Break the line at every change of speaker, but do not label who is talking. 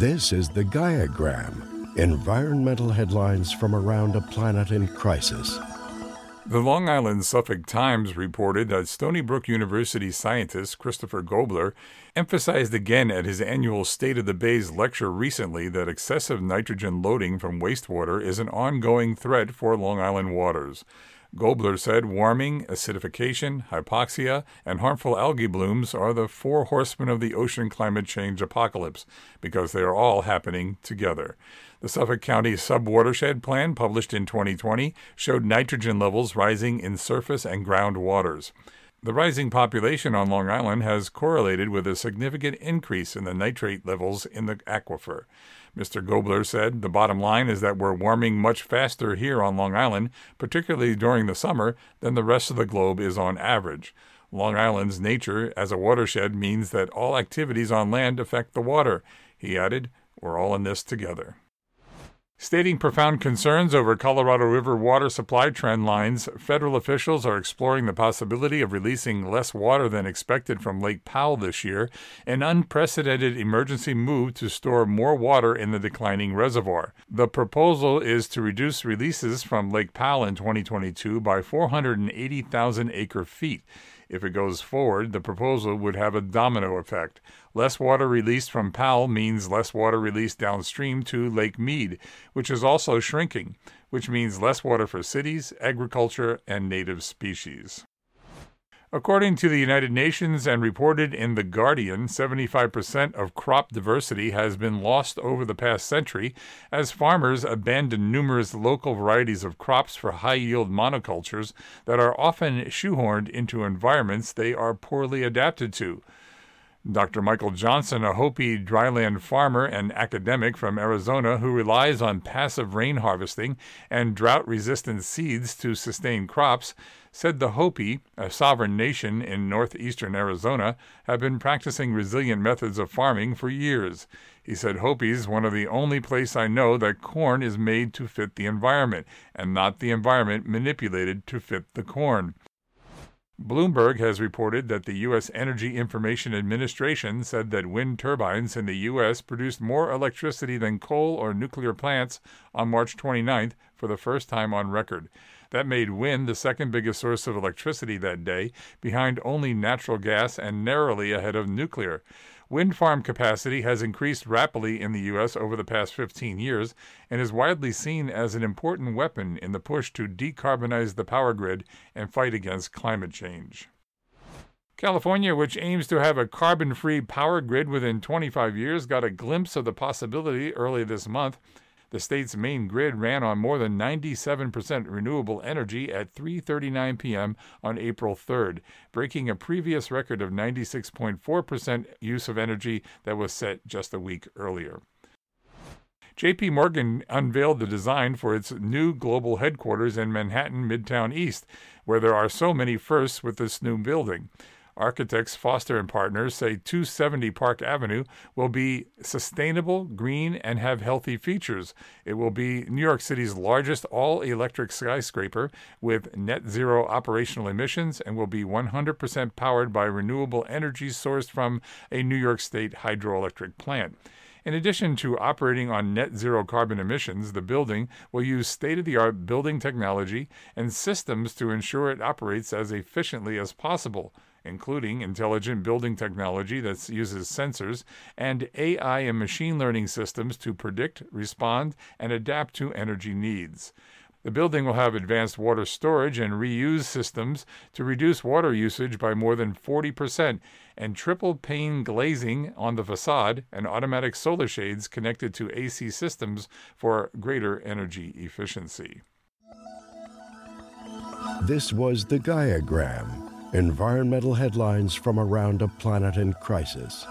This is the Gaiagram, environmental headlines from around a planet in crisis.
The Long Island Suffolk Times reported that Stony Brook University scientist Christopher Gobler emphasized again at his annual State of the Bays lecture recently that excessive nitrogen loading from wastewater is an ongoing threat for Long Island waters. Gobler said warming, acidification, hypoxia, and harmful algae blooms are the four horsemen of the ocean climate change apocalypse because they are all happening together. The Suffolk County Subwatershed Plan, published in 2020, showed nitrogen levels rising in surface and ground waters. The rising population on Long Island has correlated with a significant increase in the nitrate levels in the aquifer. Mr. Gobler said the bottom line is that we're warming much faster here on Long Island, particularly during the summer, than the rest of the globe is on average. Long Island's nature as a watershed means that all activities on land affect the water. He added, We're all in this together. Stating profound concerns over Colorado River water supply trend lines, federal officials are exploring the possibility of releasing less water than expected from Lake Powell this year, an unprecedented emergency move to store more water in the declining reservoir. The proposal is to reduce releases from Lake Powell in 2022 by 480,000 acre feet. If it goes forward, the proposal would have a domino effect. Less water released from Powell means less water released downstream to Lake Mead, which is also shrinking, which means less water for cities, agriculture, and native species. According to the United Nations and reported in The Guardian, 75% of crop diversity has been lost over the past century as farmers abandon numerous local varieties of crops for high yield monocultures that are often shoehorned into environments they are poorly adapted to. Dr. Michael Johnson, a Hopi dryland farmer and academic from Arizona who relies on passive rain harvesting and drought resistant seeds to sustain crops, said the Hopi, a sovereign nation in northeastern Arizona, have been practicing resilient methods of farming for years. He said Hopi is one of the only place I know that corn is made to fit the environment and not the environment manipulated to fit the corn. Bloomberg has reported that the U.S. Energy Information Administration said that wind turbines in the U.S. produced more electricity than coal or nuclear plants on March 29th for the first time on record. That made wind the second biggest source of electricity that day, behind only natural gas and narrowly ahead of nuclear. Wind farm capacity has increased rapidly in the U.S. over the past 15 years and is widely seen as an important weapon in the push to decarbonize the power grid and fight against climate change. California, which aims to have a carbon free power grid within 25 years, got a glimpse of the possibility early this month the state's main grid ran on more than 97% renewable energy at 3:39 p.m. on April 3rd, breaking a previous record of 96.4% use of energy that was set just a week earlier. JP Morgan unveiled the design for its new global headquarters in Manhattan Midtown East, where there are so many firsts with this new building. Architects Foster and Partners say 270 Park Avenue will be sustainable, green, and have healthy features. It will be New York City's largest all electric skyscraper with net zero operational emissions and will be 100% powered by renewable energy sourced from a New York State hydroelectric plant. In addition to operating on net zero carbon emissions, the building will use state of the art building technology and systems to ensure it operates as efficiently as possible including intelligent building technology that uses sensors and AI and machine learning systems to predict, respond, and adapt to energy needs. The building will have advanced water storage and reuse systems to reduce water usage by more than 40%, and triple pane glazing on the facade and automatic solar shades connected to AC systems for greater energy efficiency.
This was the Gaiagram environmental headlines from around a planet in crisis.